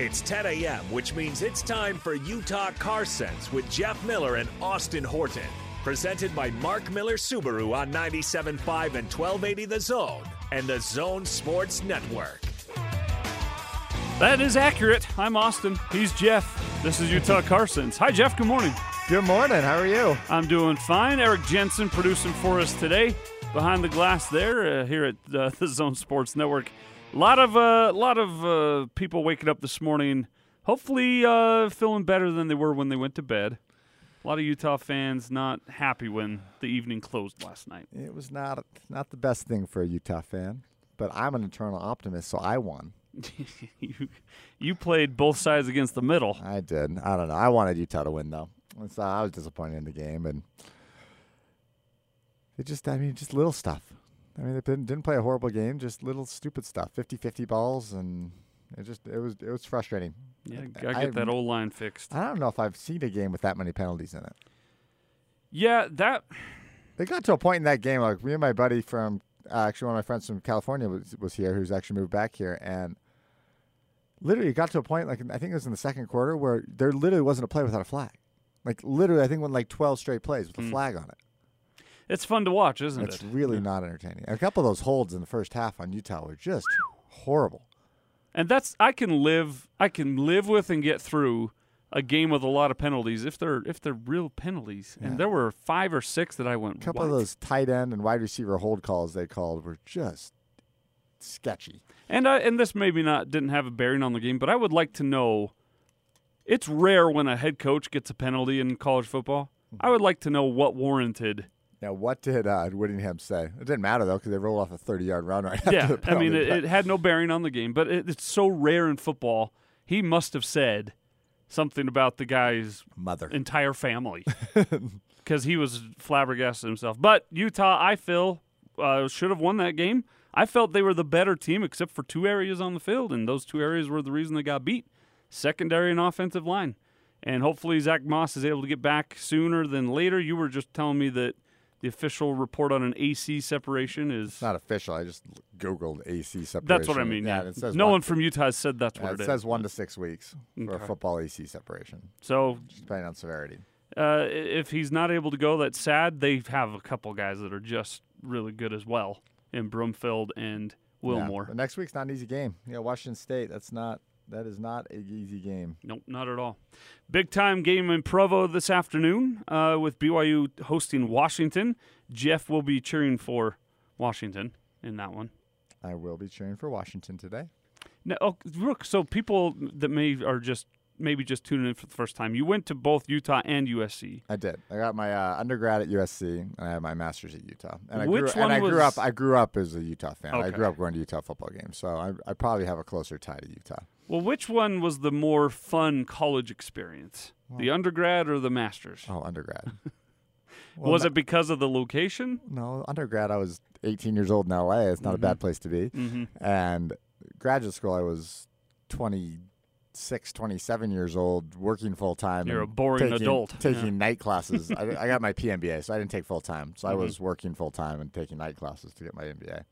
It's 10 a.m., which means it's time for Utah Car Sense with Jeff Miller and Austin Horton. Presented by Mark Miller Subaru on 97.5 and 1280 The Zone and the Zone Sports Network. That is accurate. I'm Austin. He's Jeff. This is Utah Car Sense. Hi, Jeff. Good morning. Good morning. How are you? I'm doing fine. Eric Jensen producing for us today. Behind the glass there, uh, here at uh, the Zone Sports Network. A lot of uh, lot of uh, people waking up this morning, hopefully uh, feeling better than they were when they went to bed. A lot of Utah fans not happy when the evening closed last night. It was not not the best thing for a Utah fan, but I'm an eternal optimist, so I won. you you played both sides against the middle. I did. I don't know. I wanted Utah to win though. So I was disappointed in the game, and it just I mean just little stuff. I mean, they didn't, didn't play a horrible game, just little stupid stuff. 50-50 balls, and it just it was it was frustrating. Yeah, gotta get that old line fixed. I don't know if I've seen a game with that many penalties in it. Yeah, that They got to a point in that game, like me and my buddy from uh, actually one of my friends from California was was here, who's actually moved back here, and literally it got to a point, like I think it was in the second quarter, where there literally wasn't a play without a flag. Like literally, I think went like twelve straight plays with a Mm. flag on it. It's fun to watch, isn't It's it? It's really Yeah. not entertaining. A couple of those holds in the first half on Utah were just horrible. And that's I can live I can live with and get through a game with a lot of penalties if they're if they're real penalties. Yeah. And there were five or six that I went. A couple "What?" of those tight end and wide receiver hold calls they called were just sketchy. And I, and this maybe not didn't have a bearing on the game, but I would like to know. It's rare when a head coach gets a penalty in college football. Mm-hmm. I would like to know what warranted. Now, what did uh, Whittingham say? It didn't matter though because they rolled off a thirty-yard run right Yeah, after the I mean it, it had no bearing on the game, but it, it's so rare in football. He must have said something about the guy's mother. entire family because he was flabbergasted himself. But Utah, I feel, uh, should have won that game. I felt they were the better team, except for two areas on the field, and those two areas were the reason they got beat: secondary and offensive line. And hopefully Zack Moss is able to get back sooner than later. You were just telling me that the official report on an AC separation is. It's not official. I just googled AC separation. That's what I mean. Yeah, it says no one, one from Utah has said that's yeah, what it it is. says one to six weeks for a football AC separation, so depending on severity. uh, if he's not able to go, that's sad. They have a couple guys that are just really good as well in Brumfield and Wilmore. Yeah, next week's not an easy game. Yeah, Washington State. That's not. That is not an easy game. Nope, not at all. Big time game in Provo this afternoon uh, with BYU hosting Washington. Jeff will be cheering for Washington in that one. I will be cheering for Washington today. Now, oh, look, so people that may are just maybe just tuning in for the first time, you went to both Utah and USC. I did. I got my uh, undergrad at USC and I had my master's at Utah. And I Which grew, one and I grew up. I grew up as a Utah fan. Okay. I grew up going to Utah football games, so I, I probably have a closer tie to Utah. Well, which one was the more fun college experience? The undergrad or the masters? Oh, undergrad. Well, was no- it because of the location? No, undergrad. I was 18 years old in LA. It's not a Mm-hmm. bad place to be. Mhm. And graduate school, I was 26, 27 years old, working full time. You're a boring taking, adult. Taking Yeah. night classes. I, I got my PMBA, so I didn't take full time. So I Mhm. was working full time and taking night classes to get my MBA.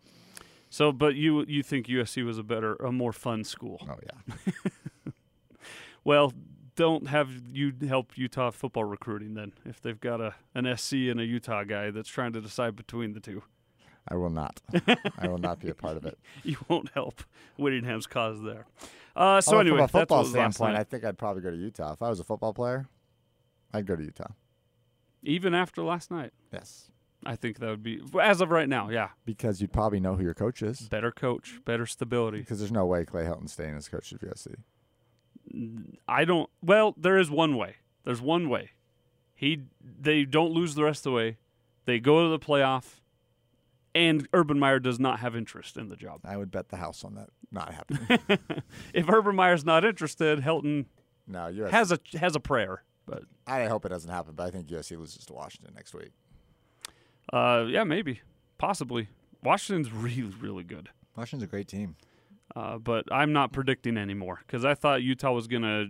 So, but you you think USC was a better, a more fun school? Oh yeah. Well, don't have you help Utah football recruiting then if they've got a an SC and a Utah guy that's trying to decide between the two. I will not. I will not be a part of it. You won't help Whittingham's cause there. Uh, so Although anyway, from a football standpoint. I think I'd probably go to Utah. If I was a football player, I'd go to Utah. even after last night, Yes. I think that would be as of right now. Yeah, Because you'd probably know who your coach is. better coach, better stability. Because there's no way Clay Helton's staying as coach of USC. I don't. Well, there is one way. There's one way. He they don't lose the rest of the way. They go to the playoff, and Urban Meyer does not have interest in the job. I would bet the house on that not happening. If Urban Meyer's not interested, Helton no, USC. has a has a prayer. But I hope it doesn't happen, but I think USC loses to Washington next week. Uh, yeah, maybe, possibly. Washington's really really good. Washington's a great team. Uh, but I'm not predicting anymore because I thought Utah was going to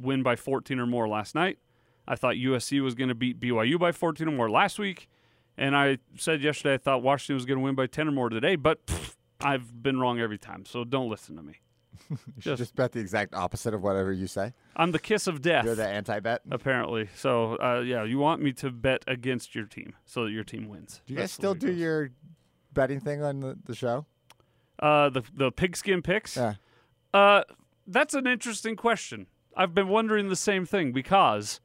win by 14 or more last night. I thought USC was going to beat BYU by 14 or more last week. And I said yesterday I thought Washington was going to win by 10 or more today, but pff, I've been wrong every time. So don't listen to me. You Just- just bet the exact opposite of whatever you say. I'm the kiss of death. You're the anti-bet. apparently. So uh, yeah, you want me to bet against your team so that your team wins. Do you guys That's the still do goes. your betting thing on the, the show? uh, the the pigskin picks? Yeah. Uh, that's an interesting question. I've been wondering the same thing because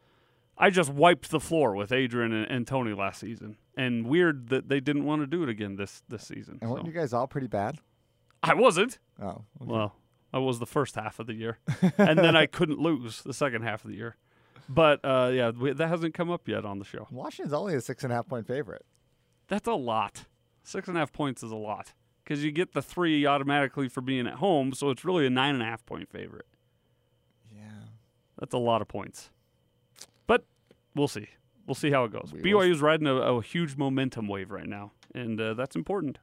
I just wiped the floor with Adrian and, and Tony last season, and weird that they didn't want to do it again this this season. And weren't So- you guys all pretty bad? I wasn't. Oh, okay. Well, I was the first half of the year, and then I couldn't lose the second half of the year. But uh, yeah, we, that hasn't come up yet on the show. Washington's only a six and a half point favorite. That's a lot. Six and a half points is a lot because you get the three automatically for being at home, so it's really a nine and a half point favorite. Yeah. That's a lot of points. But we'll see. We'll see how it goes. We BYU's riding a, a huge momentum wave right now, and uh, that's important.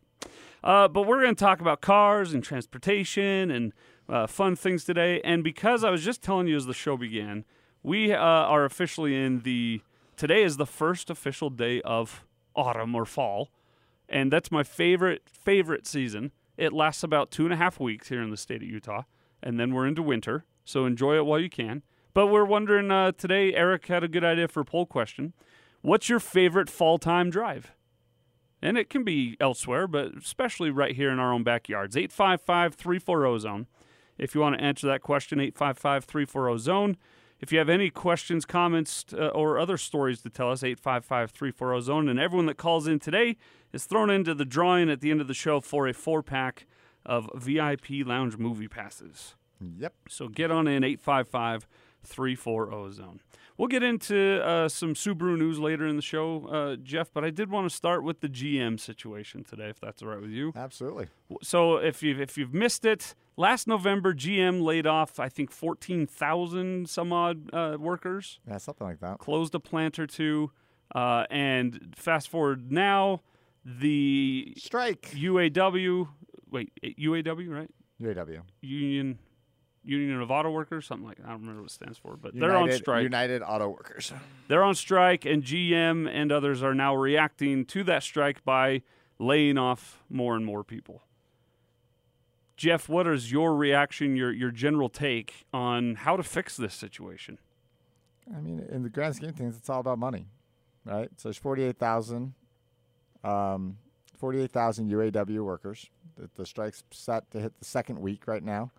Uh, but we're going to talk about cars and transportation and uh, fun things today. And because I was just telling you as the show began, we uh, are officially in the. Today is the first official day of autumn or fall, and that's my favorite favorite season. It lasts about two and a half weeks here in the state of Utah, and then we're into winter. So enjoy it while you can. But we're wondering uh, today. Eric had a good idea for a poll question. What's your favorite fall time drive? And it can be elsewhere, but especially right here in our own backyards. 855 340 zone. If you want to answer that question, 855 340 zone. If you have any questions, comments, uh, or other stories to tell us, 855 340 zone. And everyone that calls in today is thrown into the drawing at the end of the show for a four pack of VIP lounge movie passes. Yep. So get on in 855 340 zone. We'll get into uh, some Subaru news later in the show, uh, Jeff, but I did want to start with the GM situation today, if that's all right with you. Absolutely. So if you've, if you've missed it, last November, GM laid off, I think, 14,000 some odd uh, workers Yeah, something like that. closed a plant or two. Uh, and fast forward now, the Strike. UAW, wait, UAW, right? UAW. Union Union of Auto Workers, something like that. I don't remember what it stands for, but they're on strike. United Auto Workers. They're on strike, and GM and others are now reacting to that strike by laying off more and more people. Jeff, what is your reaction, your your general take on how to fix this situation? I mean, in the grand scheme of things, it's all about money, right? So there's 48,000, um, 48,000 UAW workers. The, the strike's set to hit the second week right now.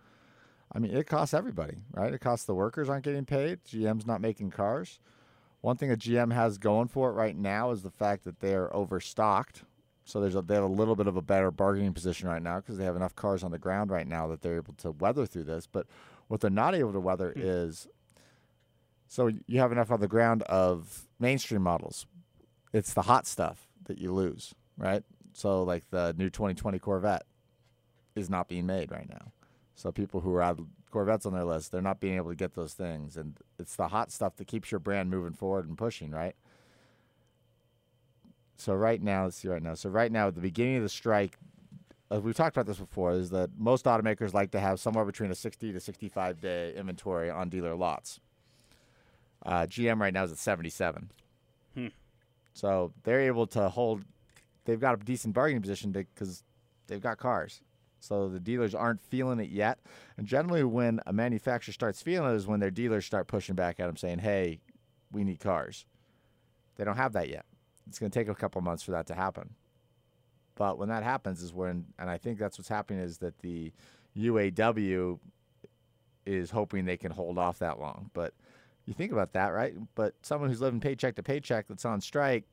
I mean, it costs everybody, right? It costs the workers aren't getting paid. GM's not making cars. One thing that GM has going for it right now is the fact that they're overstocked. So there's a, they have a little bit of a better bargaining position right now because they have enough cars on the ground right now that they're able to weather through this. But what they're not able to weather hmm. is so you have enough on the ground of mainstream models. It's the hot stuff that you lose, right? So like the new 2020 Corvette is not being made right now. So people who have Corvettes on their list, they're not being able to get those things, and it's the hot stuff that keeps your brand moving forward and pushing, right? So right now, let's see right now. So right now, at the beginning of the strike, uh, we've talked about this before, is that most automakers like to have somewhere between a 60 to 65 day inventory on dealer lots. Uh, GM right now is at 77. Hmm. So they're able to hold. They've got a decent bargaining position because they've got cars. So the dealers aren't feeling it yet. And generally, when a manufacturer starts feeling it, is when their dealers start pushing back at them, saying, "Hey, we need cars." They don't have that yet. It's going to take a couple months for that to happen. But when that happens, is when, and I think that's what's happening, is that the UAW is hoping they can hold off that long. But you think about that, right? But someone who's living paycheck to paycheck that's on strike,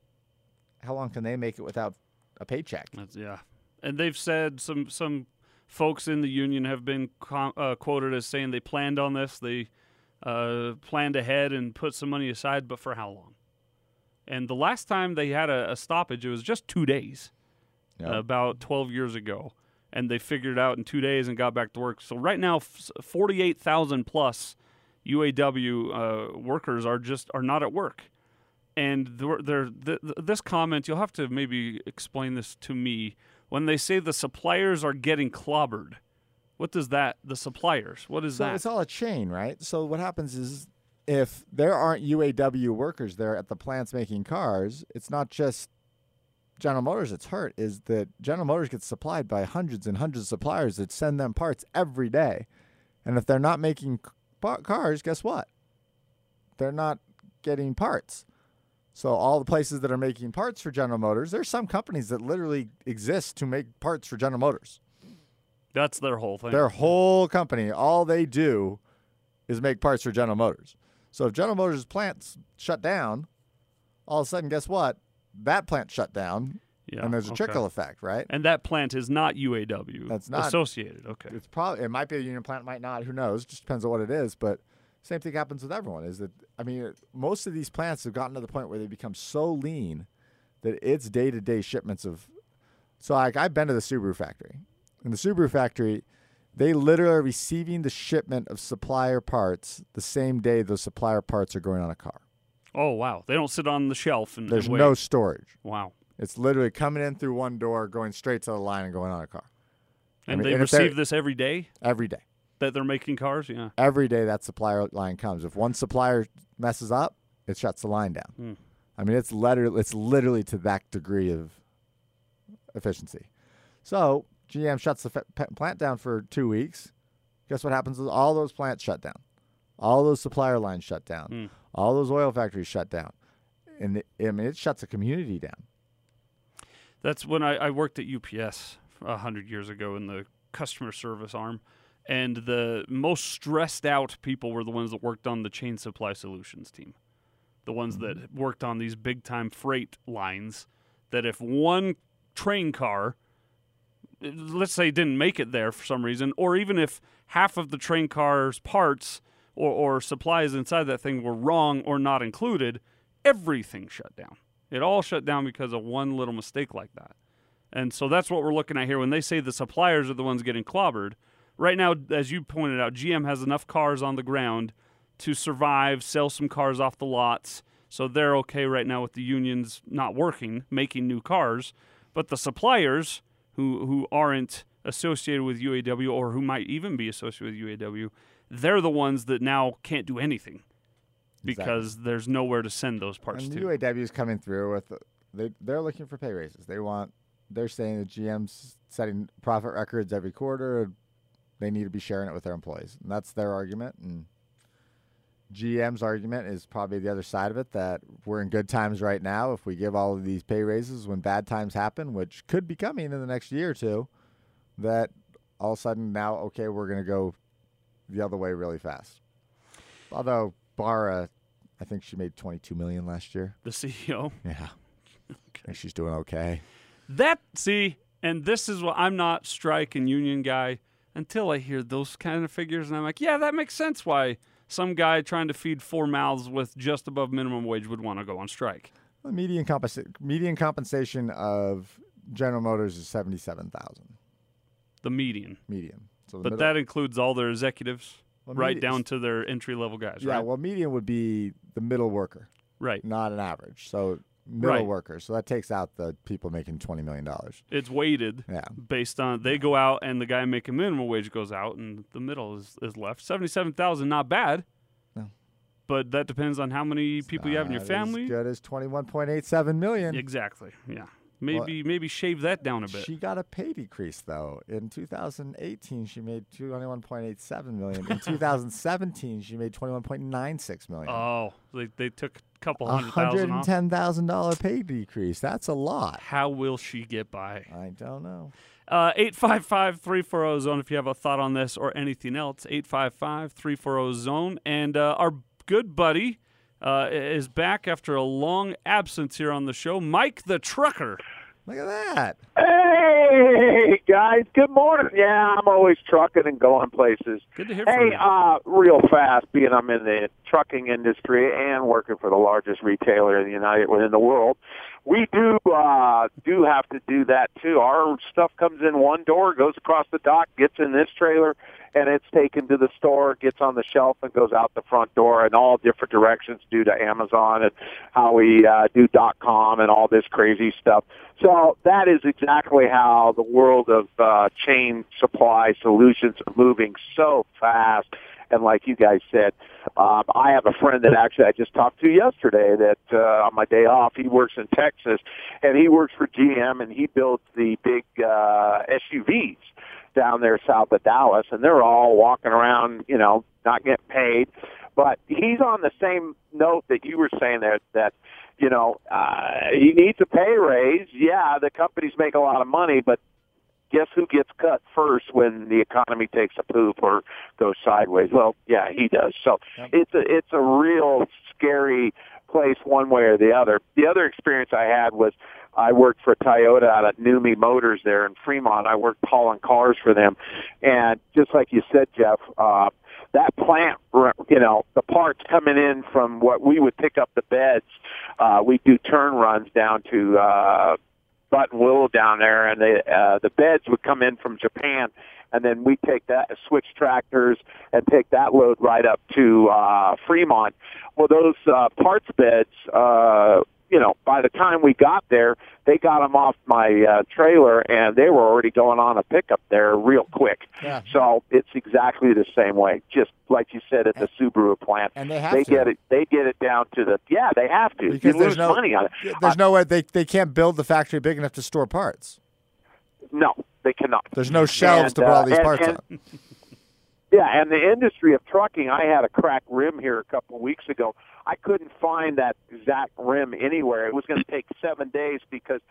how long can they make it without a paycheck? That's, yeah, and they've said some some folks in the union have been com- uh, quoted as saying they planned on this, they uh, planned ahead and put some money aside, but for how long? And the last time they had a, a stoppage, it was just two days, Yeah. about 12 years ago, and they figured it out in two days and got back to work. So right now, 48,000 plus UAW uh, workers are just are not at work and they're, they're, th- th- this comment you'll have to maybe explain this to me when they say the suppliers are getting clobbered what does that the suppliers what is that? So that it's all a chain, right? So what happens is if there aren't UAW workers there at the plants making cars, it's not just General Motors that's hurt, is that General Motors gets supplied by hundreds and hundreds of suppliers that send them parts every day. And if they're not making cars, guess what? They're not getting parts. So all the places that are making parts for General Motors, there's some companies that literally exist to make parts for General Motors. That's their whole thing. Their whole company, all they do is make parts for General Motors. So if General Motors plants shut down, all of a sudden, guess what? That plant shut down, yeah, and there's a okay. trickle effect, right? And that plant is not UAW. That's not- associated. Okay. It's probably it might be a union plant, might not. Who knows? Just depends on what it is. But same thing happens with everyone. Is that I mean, most of these plants have gotten to the point where they become so lean that it's day to day shipments of. So like I've been to the Subaru factory. In the Subaru factory, they literally are receiving the shipment of supplier parts the same day those supplier parts are going on a car. Oh wow, they don't sit on the shelf and There's and no storage. wow. It's literally coming in through one door, going straight to the line, and going on a car I And mean, they and receive this every day every day. That they're making cars. Yeah. every day that supplier line comes. If one supplier messes up, it shuts the line down. Hmm. I mean, it's literally it's literally to that degree of efficiency. So GM shuts the plant down for two weeks. Guess what happens? Is all those plants shut down, all those supplier lines shut down, Hmm. all those oil factories shut down, and it, I mean it shuts a community down. That's when I, I worked at UPS a hundred years ago in the customer service arm, and the most stressed out people were the ones that worked on the chain supply solutions team, the ones that mm-hmm. worked on these big time freight lines. That if one train car, let's say, didn't make it there for some reason, or even if half of the train car's parts or, or supplies inside that thing were wrong or not included, everything shut down. It all shut down because of one little mistake like that. And so that's what we're looking at here when they say the suppliers are the ones getting clobbered. Right now, as you pointed out, GM has enough cars on the ground to survive, sell some cars off the lots. So they're okay right now with the unions not working, making new cars. But the suppliers who, who aren't associated with UAW or who might even be associated with UAW, they're the ones that now can't do anything because there's nowhere to send those parts And to. the UAW is coming through with they they're looking for pay raises. They want they're saying that GM's setting profit records every quarter. They need to be sharing it with their employees, and that's their argument. And GM's argument is probably the other side of it that we're in good times right now. If we give all of these pay raises when bad times happen, which could be coming in the next year or two, that all of a sudden now okay we're going to go the other way really fast. Although Barra, I think she made 22 million last year. the CEO. Yeah. I think she's doing okay. That see, and this is what I'm not strike and union guy until I hear those kind of figures, and I'm like, yeah, that makes sense. Why some guy trying to feed four mouths with just above minimum wage would want to go on strike? The median, compensa- median compensation of General Motors is 77,000 The median, median. So but middle- that includes all their executives, Well, right down to their entry level guys, Yeah, right? well, median would be the middle worker, right. not an average. So middle Right. worker. So that takes out the people making $20 million. It's weighted Yeah. based on they go out and the guy making minimum wage goes out and the middle is, is left. Seventy seven thousand, not bad. No. But that depends on how many people you have in your family. As good as 21.87 million. Exactly. Yeah. Maybe maybe shave that down a bit. She got a pay decrease though. In 2018, she made 21.87 million. In 2017, she made 21.96 million. oh, they they took a couple hundred hundred thousand and off. ten thousand dollar pay decrease. That's a lot. How will she get by? I don't know. Uh, 855 zone if you have a thought on this or anything else. eight five five three four zero zone. And uh, our good buddy uh, is back after a long absence here on the show. Mike the Trucker. Look at that. Hey guys, good morning. Yeah, I'm always trucking and going places. Good to hear from Hey, you. uh, real fast, being I'm in the trucking industry and working for the largest retailer in the United within the world, we do uh, do have to do that too. Our stuff comes in one door, goes across the dock, gets in this trailer, and it's taken to the store, gets on the shelf, and goes out the front door in all different directions due to Amazon and how we uh, do dot com and all this crazy stuff. So that is exactly how the world of uh, chain supply solutions are moving so fast. And like you guys said, um, I have a friend that actually I just talked to yesterday that uh, on my day off, he works in Texas and he works for GM and he builds the big uh, SUVs. down there south of Dallas, and they're all walking around, you know, not getting paid. But he's on the same note that you were saying there that you know uh, he needs a pay raise. Yeah, the companies make a lot of money, but guess who gets cut first when the economy takes a poop or goes sideways? Well, yeah, he does. So yep. it's a it's a real scary place one way or the other. The other experience I had was I worked for Toyota out at NUMMI Motors there in Fremont. I worked hauling cars for them, and just like you said, Jeff, uh, that plant, you know, the parts coming in from what we would pick up the beds. Uh, we do turn runs down to uh, Buttonwillow down there, and they, uh, the beds would come in from Japan, and then we take that, switch tractors, and take that load right up to uh, Fremont. Well, those uh, parts beds. Uh, you know, by the time we got there, they got them off my uh, trailer, and they were already going on a pickup there real quick. Yeah. So it's exactly the same way, just like you said at the Subaru plant. And they have they to. get it. They get it down to the yeah. They have to. Because you there's lose no, money on it. There's uh, no way they they can't build the factory big enough to store parts. No, they cannot. There's no shelves and, to put all uh, these and, parts and, on. Yeah, and the industry of trucking, I had a cracked rim here a couple of weeks ago. I couldn't find that exact rim anywhere. It was going to take seven days because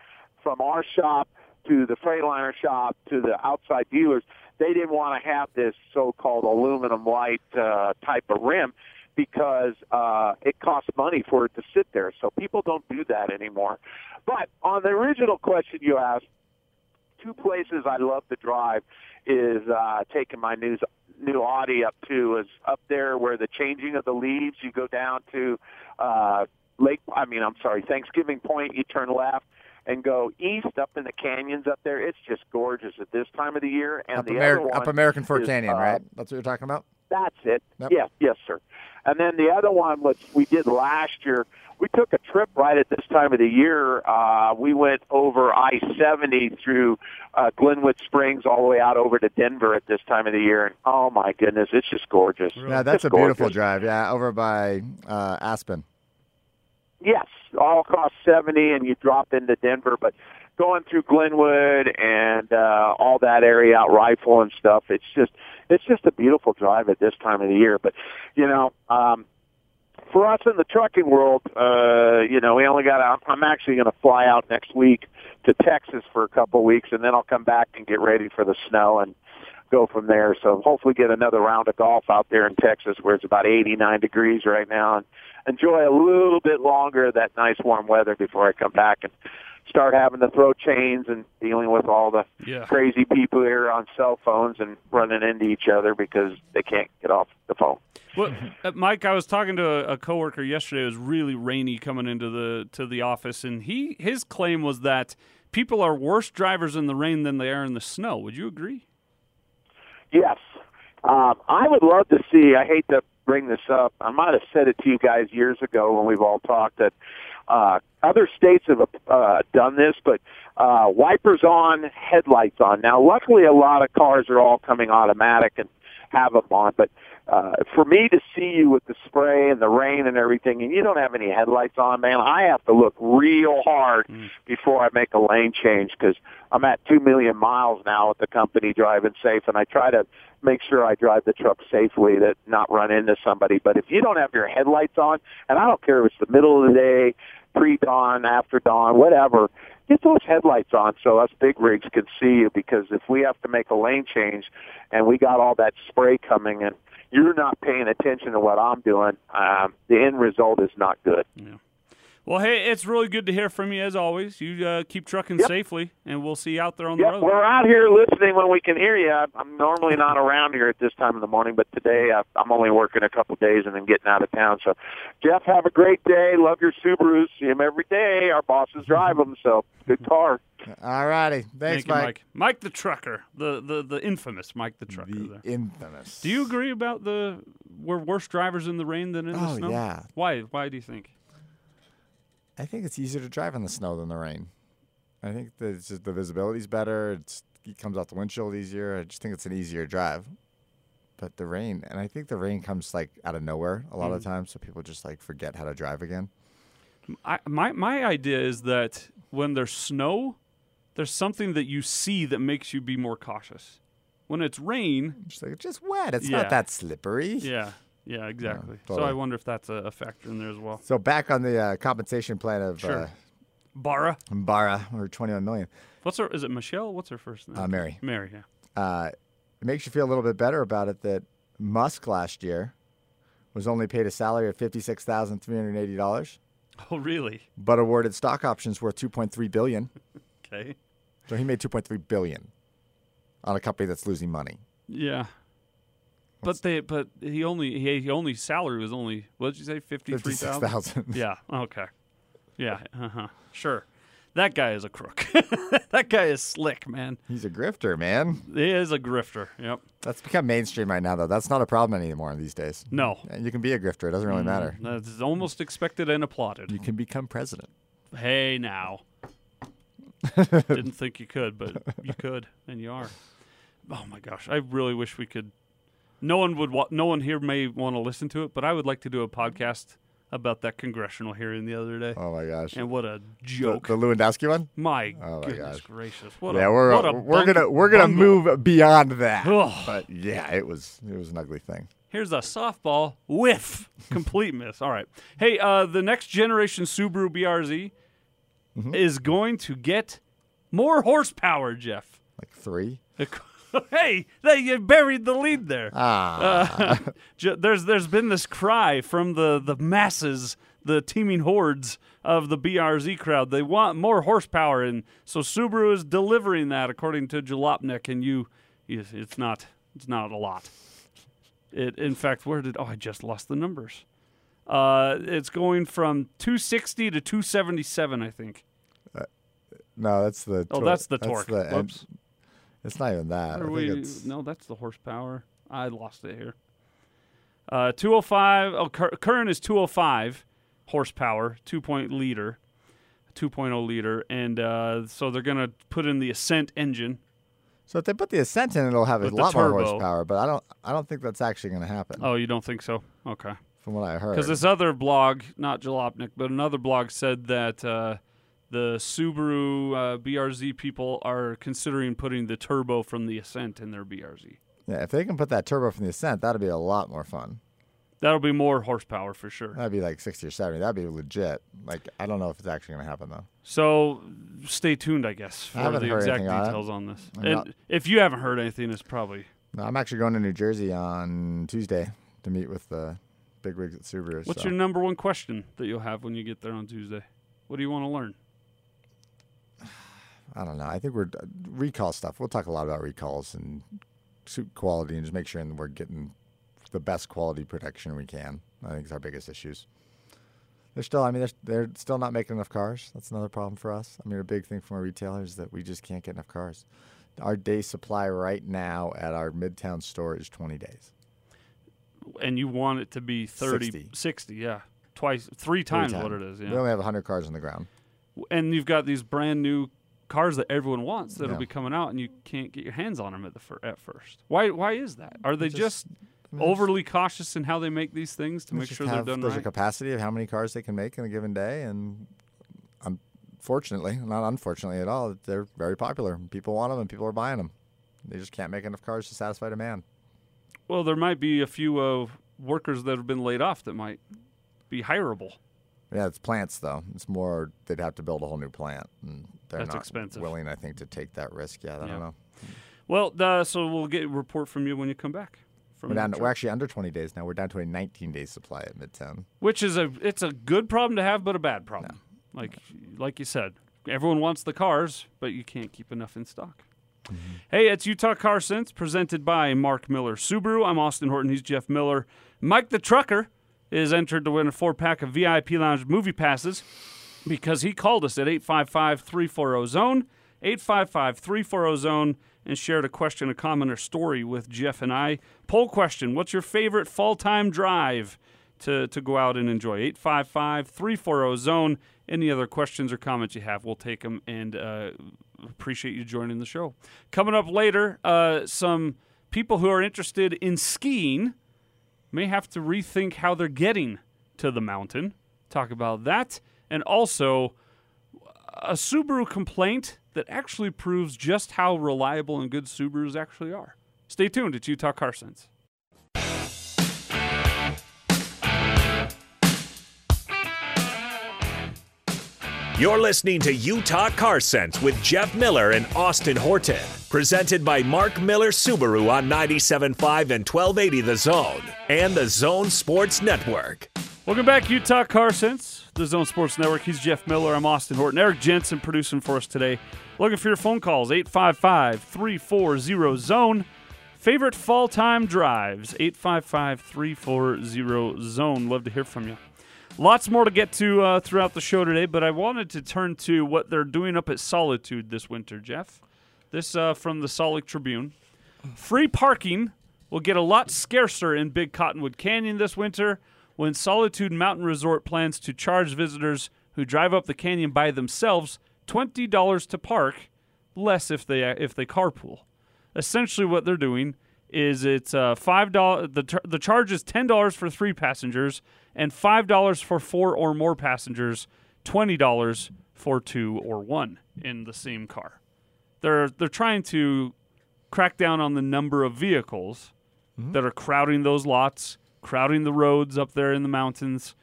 from our shop to the Freightliner shop to the outside dealers, they didn't want to have this so-called aluminum light uh, type of rim because uh, it costs money for it to sit there. So people don't do that anymore. But on the original question you asked, two places I love to drive is uh, taking my new new Audi up to is up there where the changing of the leaves. You go down to uh, Lake. I mean, I'm sorry, Thanksgiving Point. You turn left and go east up in the canyons up there. It's just gorgeous at this time of the year. And up, the Ameri- other one up American Fork is, Canyon, uh, right? That's what you're talking about. That's it. Yep. Yes, yes, sir. And then the other one was we did last year. We took a trip right at this time of the year. Uh, we went over I-70 through uh, Glenwood Springs all the way out over to Denver at this time of the year. And oh my goodness, it's just gorgeous. Yeah, that's It's a beautiful drive. Yeah, over by uh, Aspen. Yes, all across 70, and you drop into Denver. But going through Glenwood and uh, all that area out Rifle and stuff, it's just it's just a beautiful drive at this time of the year. But you know, um, for us in the trucking world, uh, you know, we only got. I'm, I'm actually going to fly out next week to Texas for a couple weeks, and then I'll come back and get ready for the snow and go from there. So hopefully get another round of golf out there in Texas where it's about 89 degrees right now and enjoy a little bit longer of that nice warm weather before I come back and start having to throw chains and dealing with all the Yeah. crazy people here on cell phones and running into each other because they can't get off the phone. Well, uh, Mike, I was talking to a, a coworker yesterday. It was really rainy coming into the to the office, and he his claim was that people are worse drivers in the rain than they are in the snow. Would you agree? Yes. Um, I would love to see, I hate to bring this up, I might have said it to you guys years ago when we've all talked that uh, other states have uh, done this, but uh, wipers on, headlights on. Now, luckily, a lot of cars are all coming automatic and have them on, but uh, for me to see you with the spray and the rain and everything, and you don't have any headlights on, man, I have to look real hard before I make a lane change because I'm at two million miles now with the company driving safe, and I try to make sure I drive the truck safely to not run into somebody. But if you don't have your headlights on, and I don't care if it's the middle of the day, pre-dawn, after dawn, whatever, get those headlights on so us big rigs can see you because if we have to make a lane change and we got all that spray coming and you're not paying attention to what I'm doing, um, the end result is not good. Well, hey, it's really good to hear from you as always. You uh, keep trucking Yep. safely, and we'll see you out there on the road. we're out here listening when we can hear you. I'm normally not around here at this time of the morning, but today uh, I'm only working a couple days and then getting out of town. So, Jeff, have a great day. Love your Subarus. See them every day. Our bosses drive them, so good car. All righty. Thanks, Thank you, Mike. Mike. Mike the trucker, the, the the infamous Mike the trucker. The there. infamous. Do you agree about the we're worse drivers in the rain than in the Oh, snow? yeah. Why? Why do you think? I think it's easier to drive in the snow than the rain. I think that it's just the visibility's better. It's, it comes off the windshield easier. I just think it's an easier drive. But the rain, and I think the rain comes like out of nowhere a lot of mm. times, so people just like forget how to drive again. I, my my idea is that when there's snow, there's something that you see that makes you be more cautious. when it's rain, Just like, it's just wet. It's Yeah. not that slippery. yeah, yeah, exactly. So I wonder if that's a, a factor in there as well. So back on the uh, compensation plan of Sure. uh, Barra, Mbara, or 21 million. what's her? Is it Michelle? What's her first name? Uh, Mary. Mary. Yeah. Uh, it makes you feel a little bit better about it that Musk last year was only paid a salary of $56,380, Oh, really? but awarded stock options worth 2.3 billion. Okay. So he made 2.3 billion on a company that's losing money. Yeah. But they, but he only, he, he only salary was only what did you say, fifty three thousand? 56,000. Yeah. Okay. Yeah. Uh huh. Sure. That guy is a crook. that guy is slick, man. He's a grifter, man. He is a grifter. Yep. That's become mainstream right now, though. That's not a problem anymore these days. No. And you can be a grifter. It doesn't really matter. That's almost expected and applauded. You can become president. Hey, now. Didn't think you could, but you could, and you are. Oh my gosh, I really wish we could. No one would. Wa- no one here may want to listen to it, but I would like to do a podcast about that congressional hearing the other day. Oh my gosh. And what a The, joke! the my my Oh my goodness gosh. gracious! What yeah, a, we're what a we're bung- gonna we're gonna bungle. move beyond that. Ugh. But yeah, it was it was an ugly thing. Here's a softball whiff, complete miss. All right. Hey, uh, the next generation Subaru BRZ Mm-hmm. is going to get more horsepower, Jeff. Like three. hey, they you buried the lead there. Ah, Uh, there's there's been this cry from the the masses, the teeming hordes of the BRZ crowd. They want more horsepower, and so Subaru is delivering that, according to Jalopnik. And you, you it's not it's not a lot. It in fact, where did oh I just lost the numbers. Uh, it's going from 260 to 277, I think. no, that's the. Oh, tor- that's the torque. the end-. It's not even that. I think we, it's, no, that's the horsepower. I lost it here. Uh, 205. Oh, cur- current is 205 horsepower, 2 point liter, 2.0 liter, and uh, so they're gonna put in the Ascent engine. so if they put the Ascent in, it'll have a lot more horsepower. But I don't I don't think that's actually going to happen. Oh, you don't think so? Okay. From what I heard. Because this other blog, not Jalopnik, but another blog said that uh, the Subaru uh, BRZ people are considering putting the turbo from the Ascent in their BRZ. yeah, if they can put that turbo from the Ascent, that'd be a lot more fun. That'll be more horsepower for sure. That'd be like 60 or 70. That'd be legit. Like I don't know if it's actually going to happen though. So stay tuned, I guess, for I the exact anything on details on this. I'm And not- if you haven't heard anything, it's probably No, I'm actually going to New Jersey on Tuesday to meet with the big wigs at Subaru. what's so. your number one question that you'll have when you get there on Tuesday? What do you want to learn? I don't know. I think we're uh, recall stuff. We'll talk a lot about recalls and suit quality and just make sure we're getting the best quality protection we can. I think is our biggest issues. They're still. I mean, they're, they're still not making enough cars. That's another problem for us. I mean, a big thing from our retailers is that we just can't get enough cars. Our day supply right now at our midtown store is 20 days. And you want it to be 30, 60. 60, yeah. Twice, three times what it is, We only have 100 cars on the ground. And you've got these brand new cars that everyone wants that'll Yeah. be coming out, and you can't get your hands on them at the fir- at first. Why? Why is that? Are they just, just- I mean, overly cautious in how they make these things to make sure they're have- done There's a capacity of how many cars they can make in a given day, and unfortunately, not unfortunately at all, they're very popular. People want them, and people are buying them. They just can't make enough cars to satisfy demand. Well, there might be a few uh, workers that have been laid off that might be hireable. Yeah, it's plants though. It's more they'd have to build a whole new plant, and they're That's not expensive. willing, I think, to take that risk yet. I Yeah. don't know. Well, uh, so we'll get a report from you when you come back. From We're down. We're actually under 20 days now. We're down to a 19 day supply at Midtown. which is a it's a good problem to have, but a bad problem. Like like you said, everyone wants the cars, but you can't keep enough in stock. Hey, it's Utah Car Sense presented by Mark Miller Subaru. I'm Austin Horton. He's Jeff Miller. Mike the Trucker is entered to win a four pack of VIP Lounge movie passes because he called us at 855 340 Zone, 855 340 Zone, and shared a question, a comment, or story with Jeff and I. Poll question What's your favorite fall time drive to, to go out and enjoy? 855 340 Zone. Any other questions or comments you have, we'll take them and uh, appreciate you joining the show. Coming up later, uh, some people who are interested in skiing may have to rethink how they're getting to the mountain. Talk about that. And also, a Subaru complaint that actually proves just how reliable and good Subarus actually are. Stay tuned. It's Utah Car Sense. You're listening to Utah Car Sense with Jeff Miller and Austin Horton. Presented by Mark Miller Subaru on 97.5 and 1280 The Zone and the Zone Sports Network. Welcome back, Utah Car Sense, the Zone Sports Network. He's Jeff Miller. I'm Austin Horton. Eric Jensen producing for us today. Looking for your phone calls, 855 340 Zone. Favorite fall time drives, 855 340 Zone. Love to hear from you. Lots more to get to uh, throughout the show today, but I wanted to turn to what they're doing up at Solitude this winter, Jeff. This uh, from the Salt Lake Tribune. Free parking will get a lot scarcer in Big Cottonwood Canyon this winter when Solitude Mountain Resort plans to charge visitors who drive up the canyon by themselves $20 to park, less if they if they carpool. Essentially what they're doing is it's uh, five dollars. The tar- the charge is ten dollars for three passengers and five dollars for four or more passengers. Twenty dollars for two or one in the same car. They're they're trying to crack down on the number of vehicles that are crowding those lots, crowding the roads up there in the mountains,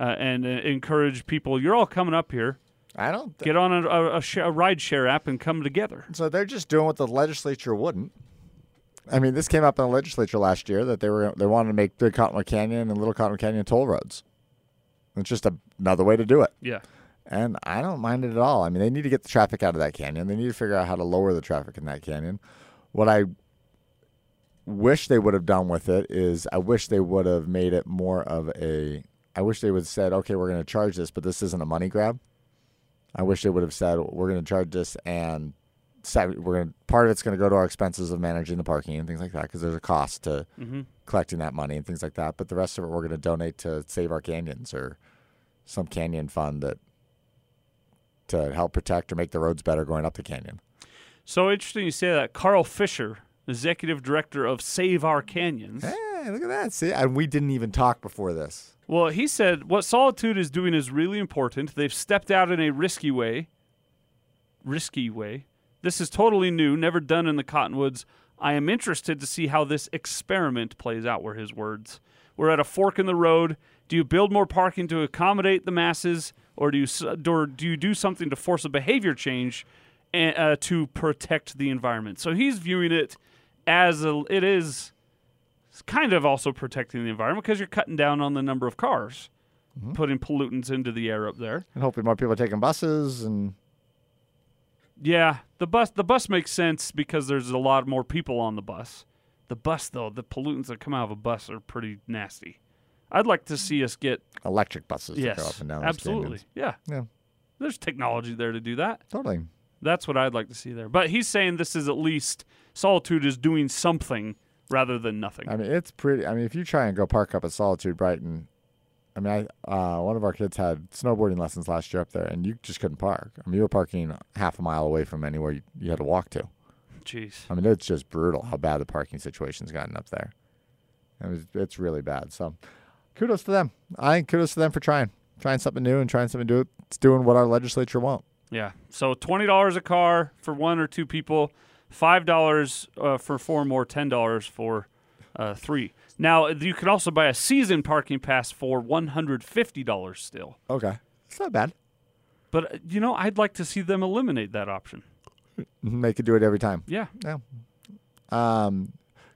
uh, and uh, encourage people. You're all coming up here. I don't. Th- Get on a, a, a, sh- a ride share app and come together. so they're just doing what the legislature wouldn't. I mean, this came up in the legislature last year that they were they wanted to make Big Cottonwood Canyon and Little Cottonwood Canyon toll roads. It's just a, another way to do it, Yeah. and I don't mind it at all. I mean, they need to get the traffic out of that canyon. They need to figure out how to lower the traffic in that canyon. What I wish they would have done with it is I wish they would have made it more of a I wish they would have said, okay, we're going to charge this, but this isn't a money grab. I wish they would have said, we're going to charge this and we're going to, part of it's going to go to our expenses of managing the parking and things like that because there's a cost to Mm-hmm. collecting that money and things like that. But the rest of it, we're going to donate to Save Our Canyons or some canyon fund that to help protect or make the roads better going up the canyon. So interesting you say that. Carl Fisher, executive director of Save Our Canyons. Hey, look at that! See, and we didn't even talk before this. Well, he said what Solitude is doing is really important. They've stepped out in a risky way. Risky way. This is totally new, never done in the Cottonwoods. I am interested to see how this experiment plays out, were his words. We're at a fork in the road. Do you build more parking to accommodate the masses, or do you, or do, you do something to force a behavior change and, uh, to protect the environment? So he's viewing it as a, it is kind of also protecting the environment because you're cutting down on the number of cars, putting pollutants into the air up there. And hopefully, more people are taking buses and Yeah, the bus the bus makes sense because there's a lot more people on the bus. The bus though, the pollutants that come out of a bus are pretty nasty. I'd like to see us get electric buses to go up yes, and down. absolutely, canyons. yeah. Yeah, There's technology there to do that. totally. That's what I'd like to see there. But he's saying this is at least Solitude is doing something rather than nothing. I mean, it's pretty. I mean, if you try and go park up at Solitude Brighton, I mean, I uh, one of our kids had snowboarding lessons last year up there, and you just couldn't park. I mean, you were parking half a mile away from anywhere you, you had to walk to. Jeez. I mean, it's just brutal how bad the parking situation's gotten up there. It was, it's really bad. So, kudos to them. I think kudos to them for trying, trying something new and trying something new. It's doing what our legislature won't. Yeah. So twenty dollars a car for one or two people, five dollars uh, for four more, ten dollars for uh, three. Now you can also buy a season parking pass for one hundred fifty dollars still. Okay, it's not bad. But uh, you know, I'd like to see them eliminate that option. They could do it every time. Yeah. Yeah. Um,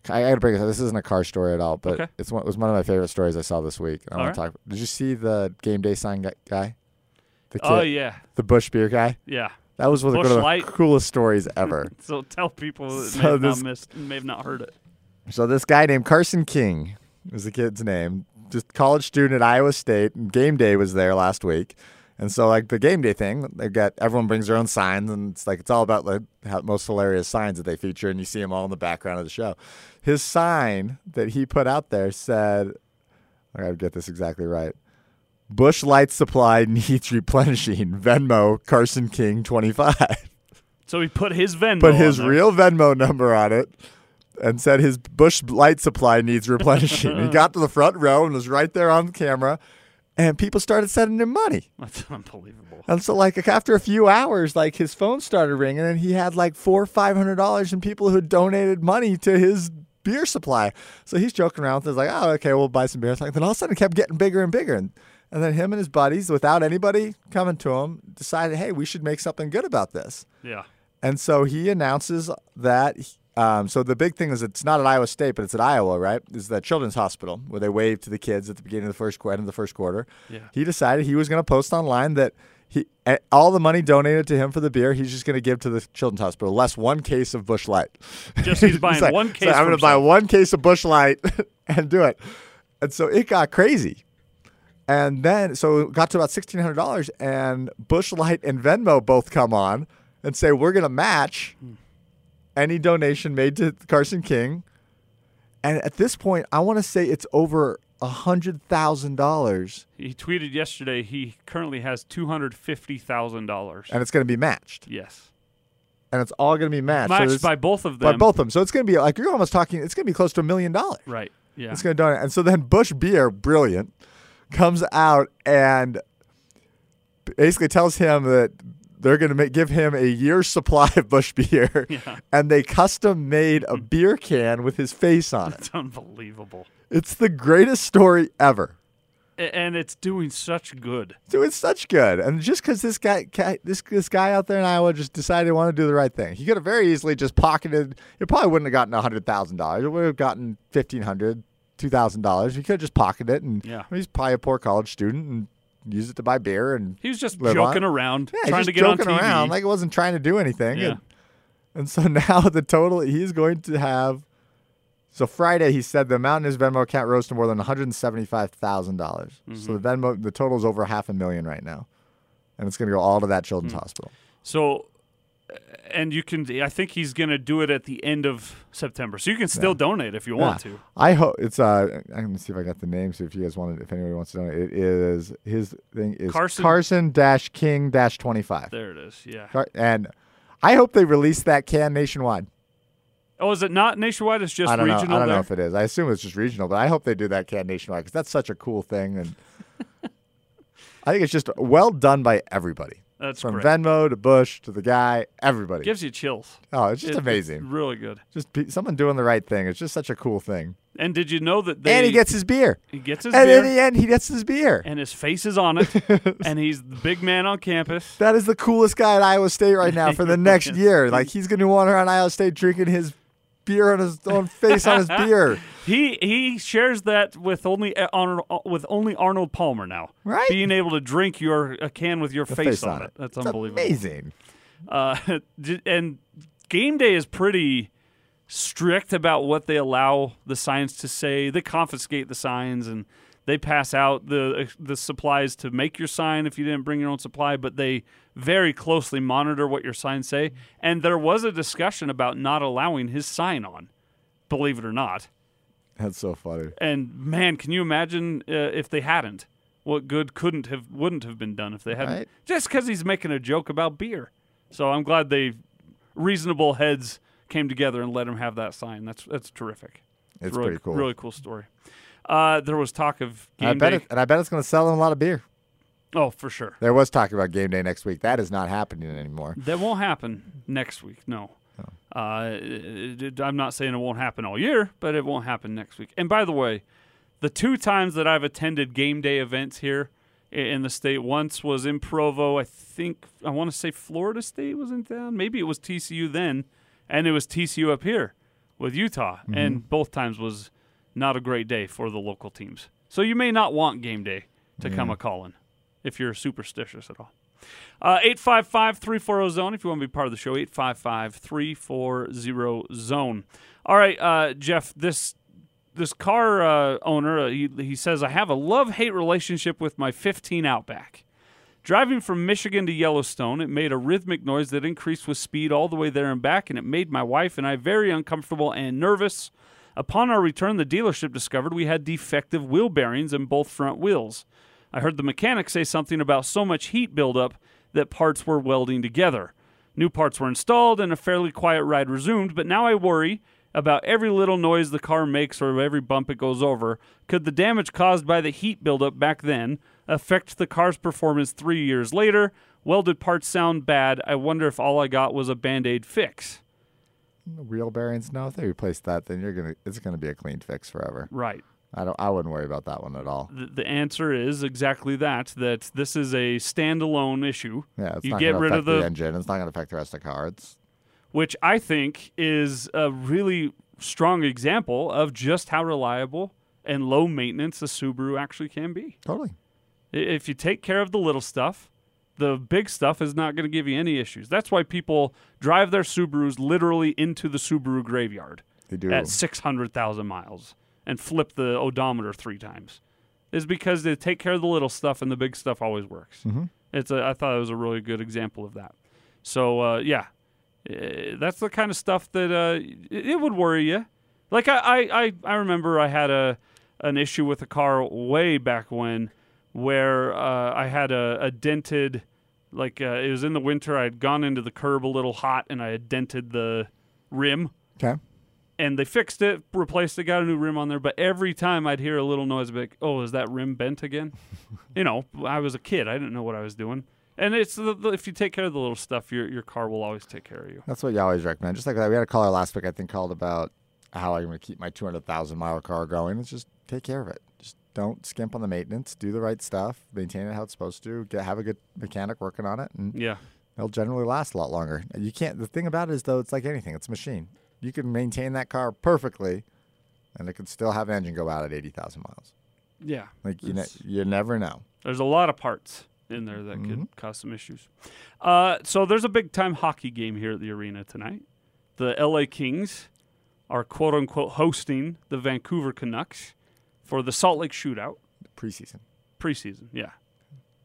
I got to bring this up. This isn't a car story at all, but Okay. it's one, it was one of my favorite stories I saw this week. I want to talk. Did you see the game day sign gu- guy? The kid, Oh yeah. the Busch beer guy. Yeah. That was one of Busch the Light. coolest stories ever. So tell people that So may have this- not missed, may have not heard it. So this guy named Carson King was the kid's name. Just college student at Iowa State. And game day was there last week. And so, like the game day thing, they got everyone brings their own signs, and it's like it's all about like most hilarious signs that they feature, and you see them all in the background of the show. His sign that he put out there said, "I gotta get this exactly right." Busch Light Supply needs replenishing. Venmo Carson King twenty five. So he put his Venmo. Put his real Venmo number on it, and said his Busch Light Supply needs replenishing. he got to the front row and was right there on the camera. and people started sending him money. That's unbelievable. And so, like after a few hours, like his phone started ringing, and he had like four or five hundred dollars in people who had donated money to his beer supply. So he's joking around with us, like, "Oh, okay, we'll buy some beer." It's like then all of a sudden, it kept getting bigger and bigger, and and then him and his buddies, without anybody coming to him, decided, "Hey, we should make something good about this." Yeah. And so he announces that. Um, so the big thing is it's not at Iowa State, but it's at Iowa, right? Is that Children's Hospital where they waved to the kids at the beginning of the first quarter, end of the first quarter. Yeah. He decided he was going to post online that he all the money donated to him for the beer he's just going to give to the Children's Hospital, less one case of Busch Light. Just he's buying like- one case like, I'm going to buy one case of Busch Light and do it. And so it got crazy. And then, so it got to about $1,600, and Busch Light and Venmo both come on and say, We're going to match any donation made to Carson King. And at this point, I want to say it's over $100,000, He tweeted yesterday he currently has two hundred fifty thousand dollars. and it's going to be matched. Yes, And it's all going to be matched. Matched it's- by both of them. by both of them. So it's going to be like, you're almost talking, it's going to be close to a million dollars. Right. Yeah. It's going to donate. And so then Busch Beer, brilliant, comes out and basically tells him that they're going to give him a year's supply of Busch Beer. Yeah. And they custom made a hmm. beer can with his face on it. It's unbelievable, It's the greatest story ever. And it's doing such good. Doing such good, and just because this guy, this this guy out there in Iowa just decided he wanted to do the right thing, he could have very easily just pocketed. He probably wouldn't have gotten hundred thousand dollars. It would have gotten fifteen hundred, two thousand dollars. He could have just pocketed it, and Yeah. he's probably a poor college student and used it to buy beer and He was just joking on. around, Yeah, trying to get joking on TV. around like it wasn't trying to do anything. Yeah. And, and so now the total he's going to have. So Friday he said the amount in his Venmo account rose to more than one hundred and seventy-five thousand dollars. Mm-hmm. So the Venmo the total is over half a million right now, and it's going to go all to that children's Hmm. hospital. So, and you can. I think he's going to do it at the end of September, so you can still donate if you want Yeah. to. I hope it's uh. I'm gonna see if I got the name. So if you guys wanted, if anybody wants to know, it is his thing is Carson- Carson dash King dash twenty five. There it is. Yeah. And I hope they release that can nationwide. Oh, is it not nationwide? It's just I don't regional know. I don't there. know if it is. I assume it's just regional, but I hope they do that can nationwide because that's such a cool thing, and I think it's just well done by everybody, That's from great. Venmo to Busch to the guy, everybody. Gives you chills. oh, it's just It- amazing. It's really good. just pe- someone doing the right thing. It's just such a cool thing. And did you know that they? and he gets his beer. he gets his and beer, in the end, he gets his beer. and his face is on it, and he's the big man on campus. That is the coolest guy at Iowa State right now for the next year. Like he's going to wander around Iowa State drinking his beer on his own face on his beer. He he shares that with only uh, Arnold, uh, with only Arnold Palmer now. Right? Being able to drink your a can with your The face, on, it. That's It's unbelievable. Amazing. Uh, and game day is pretty strict about what they allow the signs to say. They confiscate the signs and they pass out the the supplies to make your sign if you didn't bring your own supply, but they very closely monitor what your signs say. And there was a discussion about not allowing his sign on, believe it or not. That's so funny. And man, can you imagine uh, if they hadn't? What good couldn't have wouldn't have been done if they hadn't? Right. Just because he's making a joke about beer. So I'm glad they reasonable heads came together and let him have that sign. That's that's terrific. It's really, pretty cool. Really cool story. Uh, there was talk of And I bet day. it, and I bet it's going to sell him a lot of beer. oh, for sure. There was talk about game day next week. That is not happening anymore. That won't happen next week. No. Oh. Uh, it- it- I'm not saying it won't happen all year, but it won't happen next week. And by the way, the two times that I've attended game day events here in the state, once was in Provo. I think I want to say Florida State was in town. Maybe it was TCU then, and it was TCU up here with Utah. And both times was not a great day for the local teams. So you may not want game day to come a calling if you're superstitious at all. Uh, 855 340 zone if you want to be part of the show. 855 340 zone. All right, uh, Jeff, this this car uh, owner, uh, he, he says, I have a love hate relationship with my 15 Outback. Driving from Michigan to Yellowstone, it made a rhythmic noise that increased with speed all the way there and back, and it made my wife and I very uncomfortable and nervous. Upon our return, the dealership discovered we had defective wheel bearings in both front wheels. I heard the mechanic say something about so much heat buildup that parts were welding together. New parts were installed and a fairly quiet ride resumed, but now I worry about every little noise the car makes or every bump it goes over. Could the damage caused by the heat buildup back then affect the car's performance three years later. Welded parts sound bad. I wonder if all I got was a band aid fix. The wheel bearings, no. If they replace that, then you're gonna it's gonna be a clean fix forever. Right. I don't. I wouldn't worry about that one at all. The, the answer is exactly that. That this is a standalone issue. Yeah, it's you not get rid of the, the engine. It's not gonna affect the rest of the car. It's which I think is a really strong example of just how reliable and low maintenance a Subaru actually can be. totally. If you take care of the little stuff, the big stuff is not going to give you any issues. That's why people drive their Subarus literally into the Subaru graveyard They do. at 600,000 miles and flip the odometer three times. Is because they take care of the little stuff and the big stuff always works. Mm-hmm. It's a, I thought it was a really good example of that. So uh, yeah, Eh, that's the kind of stuff that uh, it, it would worry you. Like I, I, I, I remember I had a an issue with a car way back when, where uh, I had a, a dented, like uh, it was in the winter. I had gone into the curb a little hot and I had dented the rim Okay. and they fixed it, replaced it, got a new rim on there. But every time I'd hear a little noise, I'd be like, "Oh, is that rim bent again?" you know, I was a kid; I didn't know what I was doing. And it's the, the, if you take care of the little stuff, your your car will always take care of you. That's what you always recommend. Just like that, we had a caller last week. I think called about how I'm going to keep my 200,000 mile car going. It's just take care of it. Don't skimp on the maintenance. Do the right stuff. Maintain it how it's supposed to. Get have a good mechanic working on it, and Yeah, they'll generally last a lot longer. You can't. The thing about it is though, it's like anything. It's a machine. You can maintain that car perfectly, and it could still have an engine go out at 80,000 miles. yeah. Like you, ne- you never know. There's a lot of parts in there that could cause some issues. Uh, so there's a big time hockey game here at the arena tonight. The LA Kings are quote unquote hosting the Vancouver Canucks for the Salt Lake Shootout Preseason. preseason. Yeah.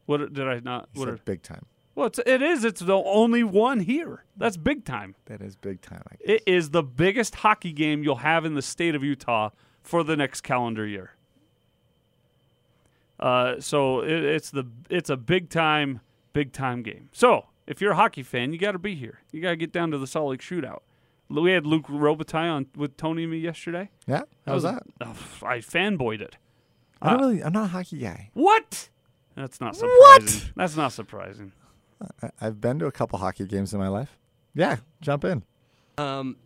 What did I not? You What? said Are, big time. well, it's, it is. It's the only one here. That's big time. That is big time. I guess. It is the biggest hockey game you'll have in the state of Utah for the next calendar year. Uh, so it, it's the it's a big time big time game. So if you're a hockey fan, you got to be here. You got to get down to the Salt Lake Shootout. We had Luke Robitaille on with Tony and me yesterday. yeah. How was that? Oh, I fanboyed it. I don't Uh, really. I'm not a hockey guy. What? That's not surprising. What? That's not surprising. I, I've been to a couple hockey games in my life. Yeah, jump in. Um,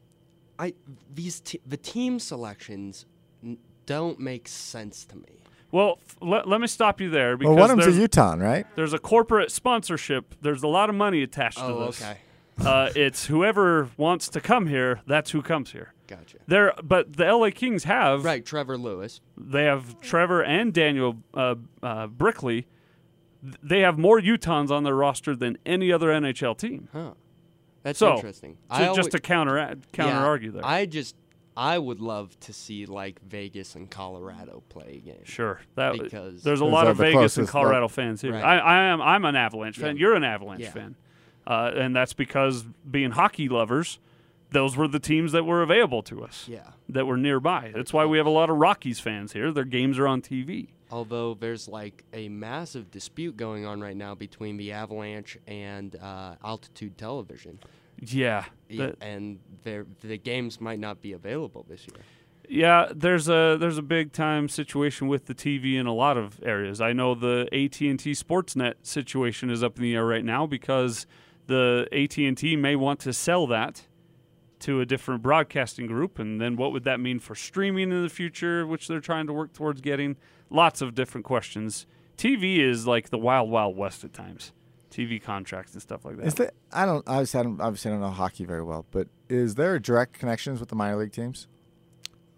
I these te- the team selections n- don't make sense to me. Well, f- let, let me stop you there because Well, one of them's a Utah, right? there's a corporate sponsorship. There's a lot of money attached to Oh, this. okay, Uh, it's whoever wants to come here. That's who comes here. gotcha. There, but the LA Kings have Right, Trevor Lewis. They have Trevor and Daniel uh, uh, Brickley. They have more Utahns on their roster than any other NHL team. Huh. That's So, interesting. So I just alwa- to counter counter yeah, argue there. I just I would love to see like Vegas and Colorado play a game. sure, that Because- there's a lot of the Vegas and closest, Colorado fans here. Right. I, I am I'm an Avalanche fan. You're an Avalanche Yeah. fan, uh, and that's because being hockey lovers, those were the teams that were available to us. Yeah. That were nearby. That's why we have a lot of Rockies fans here. Their games are on TV. Although there's like a massive dispute going on right now between the Avalanche and uh, Altitude Television, Yeah. That- and the games might not be available this year. Yeah, there's a there's a big time situation with the TV in a lot of areas. I know the AT and T Sportsnet situation is up in the air right now because the AT and T may want to sell that to a different broadcasting group, and then what would that mean for streaming in the future, which they're trying to work towards getting? Lots of different questions. TV is like the wild wild west at times. TV contracts and stuff like that. Is that I don't obviously I don't obviously I don't know hockey very well, but is there direct connections with the minor league teams?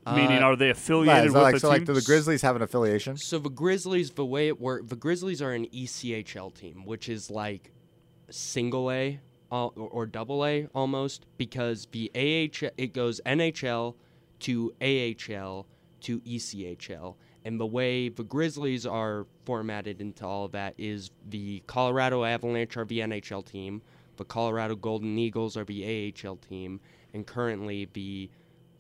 Meaning, Uh, are they affiliated is with that like, the so like do the Grizzlies have an affiliation? So the Grizzlies, the way it works, the Grizzlies are an E ECHL team, which is like single A or, double A almost, because the AH it goes NHL to AHL to ECHL, and the way the Grizzlies are formatted into all of that is the Colorado Avalanche are the NHL team, the Colorado Golden Eagles are the AHL team, and currently the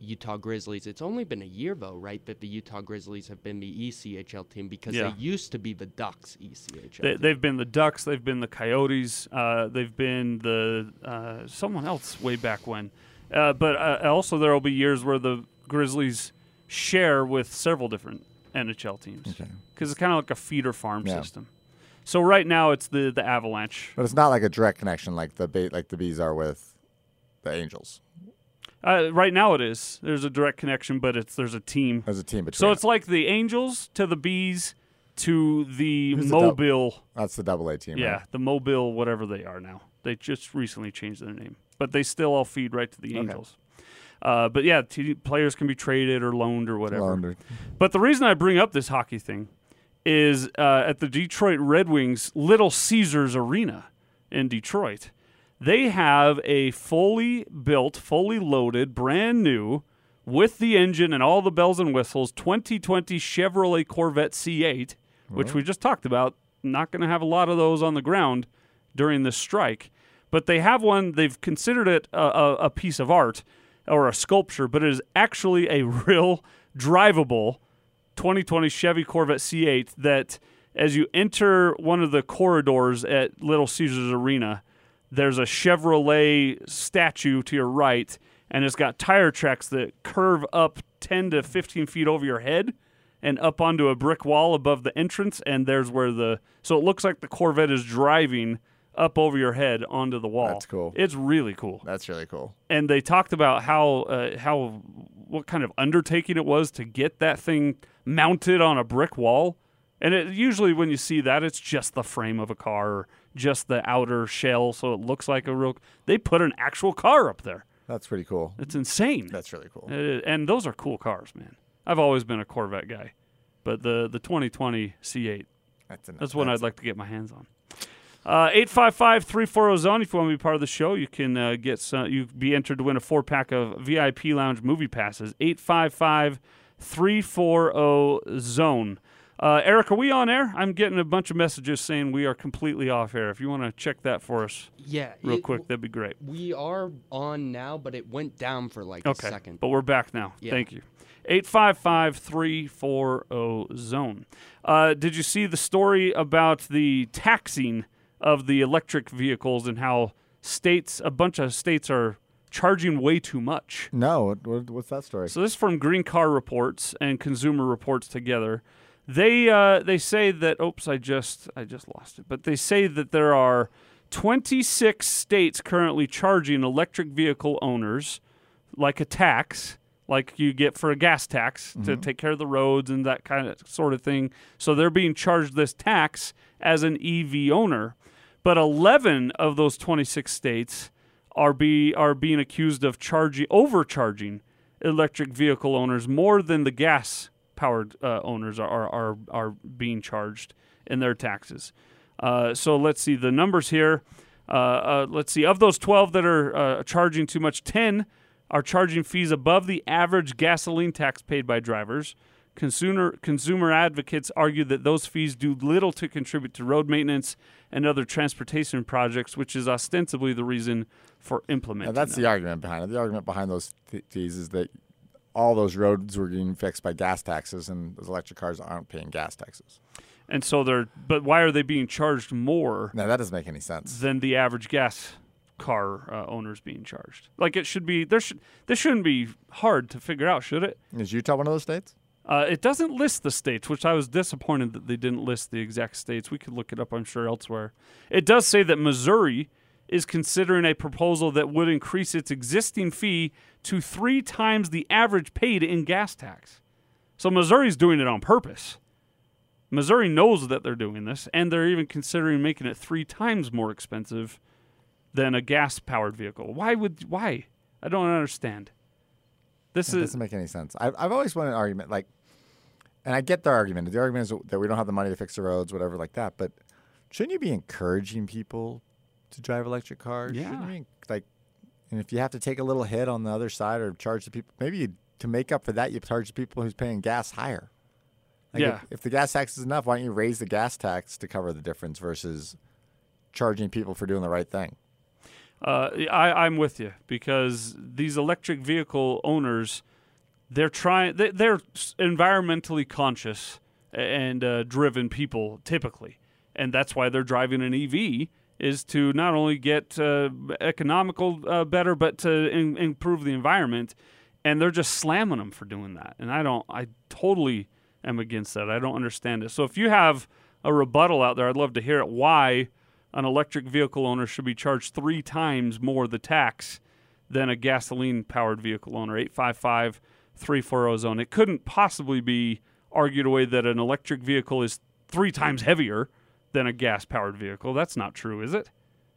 Utah Grizzlies. It's only been a year though, right, that the Utah Grizzlies have been the ECHL team because Yeah. they used to be the Ducks ECHL. They, team. they've been the Ducks. They've been the Coyotes. Uh, they've been the uh, someone else way back when. Uh, but uh, also there will be years where the Grizzlies share with several different NHL teams Okay. because it's kind of like a feeder farm Yeah. system. So right now it's the the Avalanche. But it's not like a direct connection like the ba- like the bees are with the Angels. Uh, right now it is. There's a direct connection, but it's there's a team. There's a team between. So it. it's like the Angels to the Bees to the Who's the Mobile. that's the double A team. yeah, right? the Mobile, whatever they are now. They just recently changed their name, but they still all feed right to the Okay. Angels. Uh, but yeah, t- players can be traded or loaned or whatever. But the reason I bring up this hockey thing is uh, at the Detroit Red Wings Little Caesars Arena in Detroit. They have a fully built, fully loaded, brand new, with the engine and all the bells and whistles, 2020 Chevrolet Corvette C8, which we just talked about. Not going to have a lot of those on the ground during this strike, but they have one. They've considered it a, a, a piece of art or a sculpture, but it is actually a real drivable 2020 Chevy Corvette C8 that as you enter one of the corridors at Little Caesars Arena, there's a Chevrolet statue to your right, and it's got tire tracks that curve up 10 to 15 feet over your head and up onto a brick wall above the entrance. And there's where the so it looks like the Corvette is driving up over your head onto the wall. That's cool. It's really cool That's really cool. and they talked about how uh, how what kind of undertaking it was to get that thing mounted on a brick wall. And it, usually, when you see that, it's just the frame of a car, or just the outer shell, so it looks like a real. They put an actual car up there. That's pretty cool. It's insane. That's really cool. Uh, and those are cool cars, man. I've always been a Corvette guy, but the the 2020 C8 That's, an, that's one that's- I'd like to get my hands on. Uh, 855-340 zone. If you want to be part of the show, you can uh, get some, you be entered to win a four pack of VIP Lounge movie passes. 855-340 zone. Uh, Eric, are we on air? I'm getting a bunch of messages saying we are completely off air. If you want to check that for us Yeah. real it- quick, that'd be great. We are on now, but it went down for like Okay, a second. but we're back now. Yeah. Thank you. 855-340 zone. Uh, did you see the story about the taxing of the electric vehicles and how states, a bunch of states are charging way too much? No, what, what, what's that story? So this is from Green Car Reports and Consumer Reports together. They uh, they say that oops, I just I just lost it. But they say that there are 26 states currently charging electric vehicle owners like a tax, like you get for a gas tax to take care of the roads and that kind of sort of thing. So they're being charged this tax as an EV owner. But 11 of those 26 states are be are being accused of charging overcharging electric vehicle owners more than the gas powered uh, owners are, are are are being charged in their taxes. Uh, so let's see the numbers here. Uh, uh, let's see of those 12 that are uh, charging too much, 10 are charging fees above the average gasoline tax paid by drivers. Consumer consumer advocates argue that those fees do little to contribute to road maintenance and other transportation projects, which is ostensibly the reason for implementing. Now, that's them. the argument behind it. The argument behind those th- fees is that all those roads were getting fixed by gas taxes, and those electric cars aren't paying gas taxes. And so they're, but why are they being charged more Now that doesn't make any sense. than the average gas car uh, owners being charged? Like it should be, there should, this shouldn't be hard to figure out, should it? Is Utah one of those states? Uh, it doesn't list the states, which I was disappointed that they didn't list the exact states. We could look it up, I'm sure, elsewhere. It does say that Missouri is considering a proposal that would increase its existing fee to three times the average paid in gas tax. So Missouri's doing it on purpose. Missouri knows that they're doing this, and they're even considering making it three times more expensive than a gas powered vehicle. Why would why? I don't understand. This It is doesn't make any sense. I've, I've always wanted an argument like, and I get their argument. The argument is that we don't have the money to fix the roads, whatever, like that. But shouldn't you be encouraging people to drive electric cars? Yeah. you be, like, and if you have to take a little hit on the other side or charge the people, maybe you, to make up for that, you charge the people who's paying gas higher. Like Yeah. If, if the gas tax is enough, why don't you raise the gas tax to cover the difference versus charging people for doing the right thing? Uh, I, I'm with you because these electric vehicle owners, they're trying. They, they're environmentally conscious and uh, driven people typically, and that's why they're driving an EV is to not only get uh, economical uh, better, but to in, improve the environment. And they're just slamming them for doing that. And I don't. I totally am against that. I don't understand it. So if you have a rebuttal out there, I'd love to hear it. Why an electric vehicle owner should be charged three times more the tax than a gasoline powered vehicle owner. 855 340 zone. It couldn't possibly be argued away that an electric vehicle is three times heavier than a gas powered vehicle. That's not true, is it?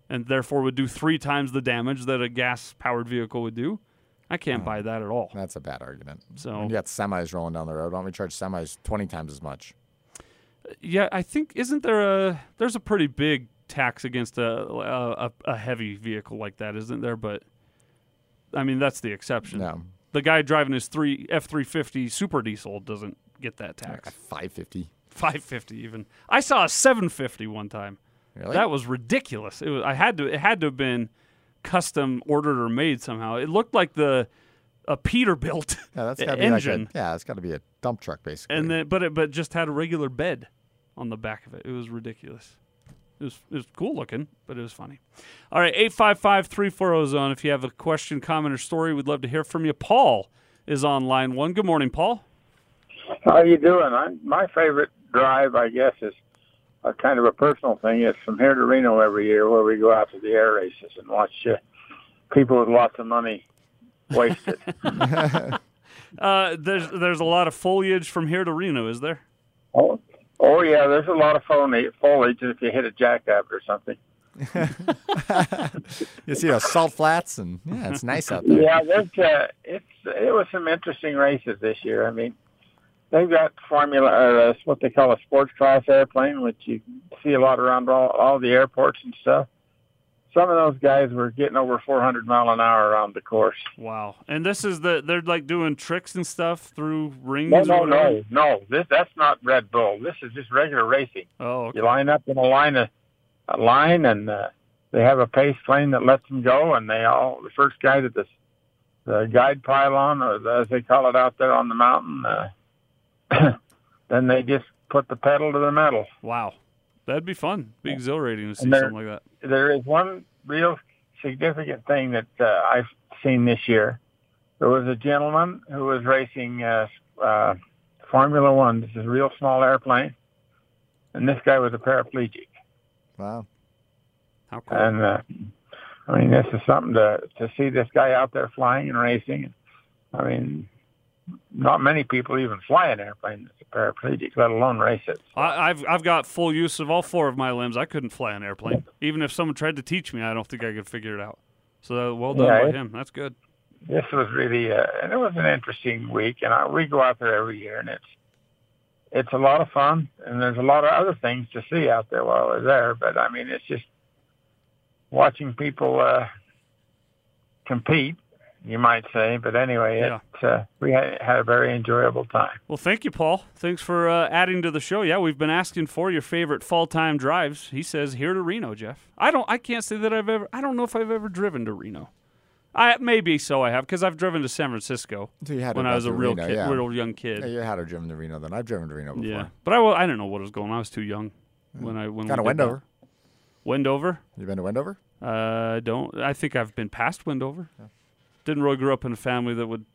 And therefore would do three times the damage that a gas powered vehicle would do. I can't buy oh, that at all. That's a bad argument. So- when you got semis rolling down the road, why don't we charge semis twenty times as much? Uh, yeah, I think isn't there a there's a pretty big tax against a a, a heavy vehicle like that, isn't there? But I mean that's the exception. No, The guy driving his three F three fifty super diesel doesn't get that tax. five fifty. Five fifty even. I saw a seven fifty one time. Really? That was ridiculous. It was I had to it had to have been custom ordered or made somehow. It looked like the a Peterbilt yeah, that's got to be like a, engine. yeah, it's got to be a dump truck basically. and then but it but just had a regular bed on the back of it. It was ridiculous. It was it was cool looking, but it was funny. All right, 855-340 zone. If you have a question, comment, or story, we'd love to hear from you. Paul is on line one. Good morning, Paul. How are you doing? I, my favorite drive, I guess, is a kind of a personal thing. It's from here to Reno every year, where we go out to the air races and watch uh, people with lots of money wasted. Uh, there's there's a lot of foliage from here to Reno, is there? oh, oh yeah, there's a lot of foliage, foliage if you hit a jackrabbit or something. you see those salt flats, and yeah, it's nice out there. Yeah, there's uh, it's it was some interesting races this year. I mean, they've got Formula, uh, what they call a sports class airplane, which you see a lot around all, all the airports and stuff. Some of those guys were getting over 400 mile an hour around the course. Wow. And this is the they're like doing tricks and stuff through rings. No, no, no, no. This that's not Red Bull. This is just regular racing. Oh, okay. You line up in a line, of, a line, and uh, they have a pace plane that lets them go, and they all the first guy that the the guide pylon, or the, as they call it out there on the mountain, uh, then they just put the pedal to the metal. wow. That'd be fun. Be exhilarating to see And they're- something like that. There is one real significant thing that uh, I've seen this year. There was a gentleman who was racing uh, uh, Formula One. This is a real small airplane, and this guy was a paraplegic. Wow. How cool. And uh, I mean, this is something to to see this guy out there flying and racing. I mean, not many people even fly an airplane that's a paraplegic, let alone race it. I, I've I've got full use of all four of my limbs. I couldn't fly an airplane. Even if someone tried to teach me, I don't think I could figure it out. So well done Yeah, by it- him. That's good. This was really, uh, and it was an interesting week. And I, we go out there every year, and it's it's a lot of fun. And there's a lot of other things to see out there while we're there. But I mean, it's just watching people uh, compete. You might say, but anyway, Yeah. it, uh, we had, had a very enjoyable time. Well, thank you, Paul. Thanks for uh, adding to the show. Yeah, we've been asking for your favorite fall time drives. He says here to Reno, Jeff. I don't. I can't say that I've ever. I don't know if I've ever driven to Reno. I maybe so I have because I've driven to San Francisco So you had when I was a real Reno, kid, yeah. real young kid. Yeah, you had to driven to Reno then. I've driven to Reno before. Yeah, but I, wa- I didn't know what was going on. I was too young when I when Kind of we did that. Wendover. Wendover. You been to Wendover? Uh, don't. I think I've been past Wendover. Didn't really grow up in a family that would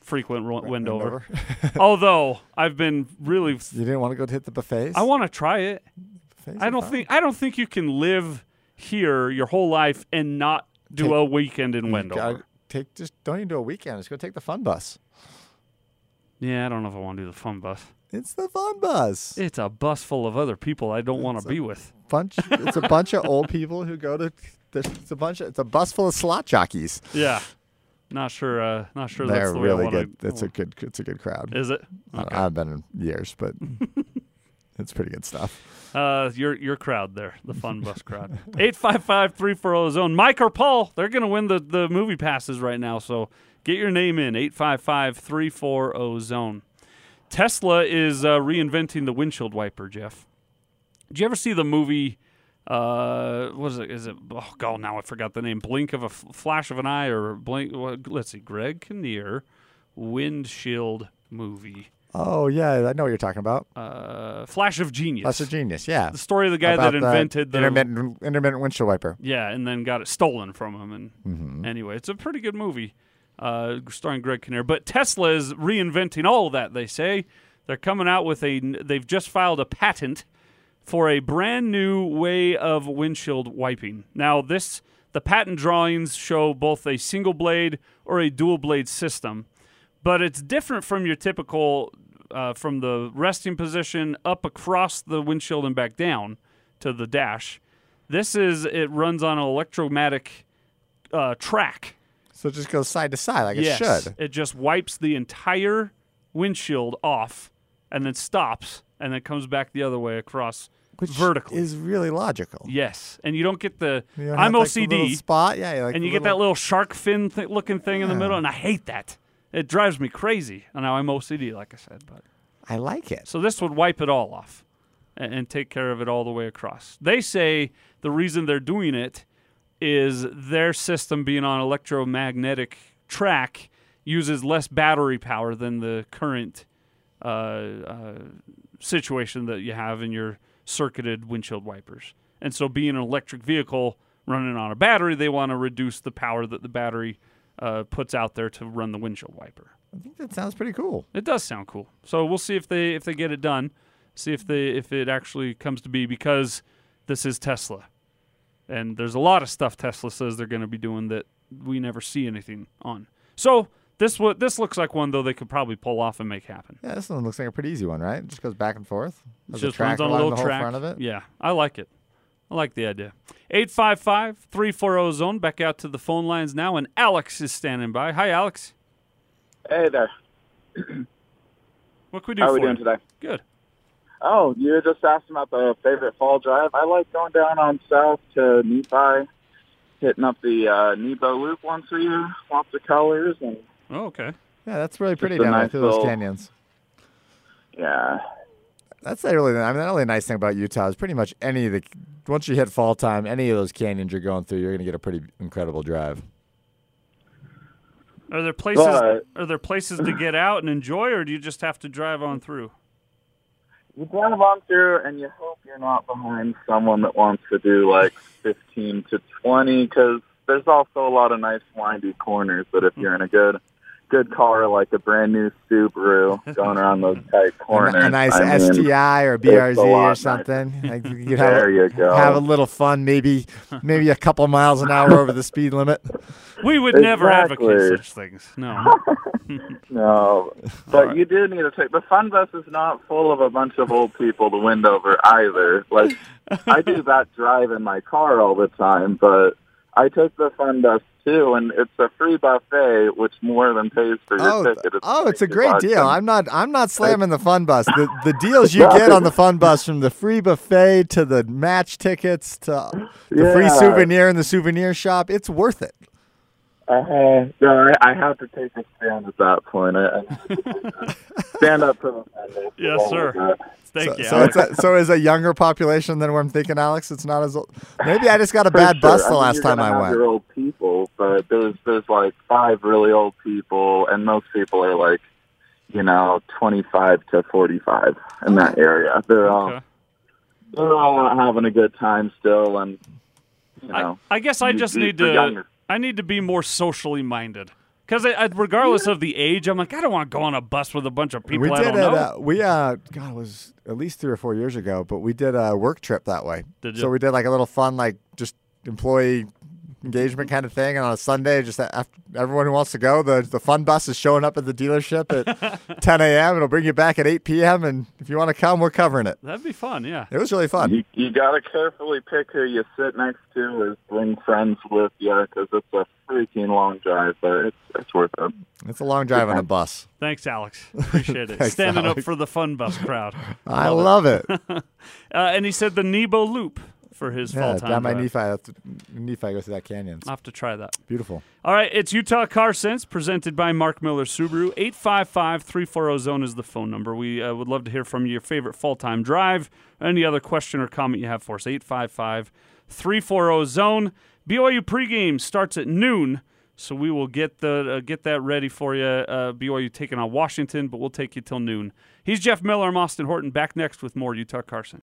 frequent Ro- Wendover. Although I've been really, You didn't want to go to hit the buffets? I want to try it. Buffets I are don't fun. think I don't think you can live here your whole life and not do Take- a weekend in Wendover. Take just don't even do a weekend. Just go take the fun bus. Yeah, I don't know if I want to do the fun bus. It's the fun bus. It's a bus full of other people I don't want to be with. bunch. It's a bunch of old people who go to. It's a bunch. Of, it's a bus full of slot jockeys. Yeah, not sure. Uh, not sure They're that's the way really good. It's a good. It's a good crowd. Is it? I don't- I haven't been in years, but it's pretty good stuff. Uh, your your crowd there, the fun bus crowd. 855-340 zone. Mike or Paul, they're gonna win the, the movie passes right now. So get your name in 855-340 zone. Tesla is uh, reinventing the windshield wiper. Jeff, did you ever see the movie? Uh, what is it? Is it? Oh God, now I forgot the name. Blink of a f- flash of an eye, or blink? What, let's see. Greg Kinnear, windshield movie. Oh yeah, I know what you're talking about. Uh, Flash of Genius. That's a genius. Yeah. the story of the guy About that invented the intermittent intermittent windshield wiper. Yeah, and then got it stolen from him. And Mm-hmm. anyway, it's a pretty good movie, uh, starring Greg Kinnear. But Tesla is reinventing all of that. They say They're coming out with a. They've just filed a patent for a brand new way of windshield wiping. Now, this the patent drawings show both a single blade or a dual blade system, but it's different from your typical uh, from the resting position up across the windshield and back down to the dash. This is it runs on an electromatic uh, track. So it just goes side to side like yes, it should. it just wipes the entire windshield off and then stops and then comes back the other way across Which vertically. is really logical. yes, and you don't get the You don't I'm have, like, OCD spot, yeah, like and you get that little- little shark fin th- looking thing in the middle, and I hate that. It drives me crazy. And now I'm OCD, like I said, but I like it. so this would wipe it all off and, and take care of it all the way across. They say the reason they're doing it is their system being on electromagnetic track uses less battery power than the current uh, uh, situation that you have in your circuited windshield wipers. And so, being an electric vehicle running on a battery, they want to reduce the power that the battery uh, puts out there to run the windshield wiper. I think that sounds pretty cool. It does sound cool. So we'll see if they if they get it done. See if they if it actually comes to be because this is Tesla, and there's a lot of stuff Tesla says they're going to be doing that we never see anything on. So this what this looks like one though they could probably pull off and make happen. Yeah, this one looks like a pretty easy one, right? It just goes back and forth. Has Just a runs on a little the whole track. front of it. Yeah, I like it. I like the idea. 855-340 zone. Back out to the phone lines now, and Alex is standing by. Hi, Alex. Hey there. What can we do How are for we doing you? today? Good. Oh, you were just asking about the favorite fall drive. I like going down on south to Nephi, hitting up the uh, Nebo Loop once a year, lots of colors, and Oh, okay. Yeah, that's really pretty a down there nice through those canyons. yeah, That's the really. I mean, the really nice thing about Utah is pretty much any of the. Once you hit fall time, any of those canyons you're going through, you're going to get a pretty incredible drive. Are there places But- uh, are there places to get out and enjoy or do you just have to drive on through? you drive on through, and you hope you're not behind someone that wants to do like 15 to 20, because there's also a lot of nice windy corners. But if you're in a good good car like a brand new Subaru going around those tight corners, a nice I mean, STI or BRZ or nicer. something. Like you could have, There a, you go. have a little fun, maybe maybe a couple miles an hour over the speed limit. We would never advocate such things. No. No, but right. you do need to take the fun bus is not full of a bunch of old people to Wendover either. Like I do that drive in my car all the time, but I took the fun bus too, and it's a free buffet, which more than pays for your Oh, ticket. oh, it's a great deal. I'm not I'm not slamming the fun bus. The the deals you get on the fun bus from the free buffet to the match tickets to the free souvenir in the souvenir shop, it's worth it. Uh, no, I, I have to take a stand at that point. I, I have to take a stand up for the fun bus. Yes, sir. Thank so, you. so it's a, so is a younger population than what I'm thinking, Alex. It's not as old. Maybe I just got a For bad sure. bus the mean, last you're time I have went. Your old people, but there's there's like five really old people, and most people are like, you know, 25 to 45 in that area. They're all Okay. they're all having a good time still, and you I, know, I guess I just need to younger. I need to be more socially minded. Because I, I, regardless of the age, I'm like, I don't want to go on a bus with a bunch of people we I did it. know. Uh, we uh, God, it was at least three or four years ago, but we did a work trip that way. Did you? So we did like a little fun, like just employee engagement kind of thing. And on a Sunday, just after everyone who wants to go, the the fun bus is showing up at the dealership at 10 a.m. It'll bring you back at 8 p.m. And if you want to come, we're covering it. That'd be fun, yeah. It was really fun. You, you got to carefully pick who you sit next to or bring friends with you because it's a freaking long drive, but it's it's worth it. It's a long drive on a bus. Thanks, Alex. Appreciate it. Thanks, Standing up for the fun bus crowd. I love it. Uh, and he said the Nebo Loop for his yeah, fall time. down by drive. Nephi. that's- Nephi goes through that canyon. I'll have to try that. beautiful. All right, it's Utah Car Sense presented by Mark Miller Subaru. 855-340 zone is the phone number. We uh, would love to hear from you, your favorite fall-time drive, any other question or comment you have for us. 855-340 zone. BYU pregame starts at noon, so we will get the uh, get that ready for you. Uh, BYU taking on Washington, but we'll take you till noon. He's Jeff Miller. I'm Austin Horton. Back next with more Utah Car Sense.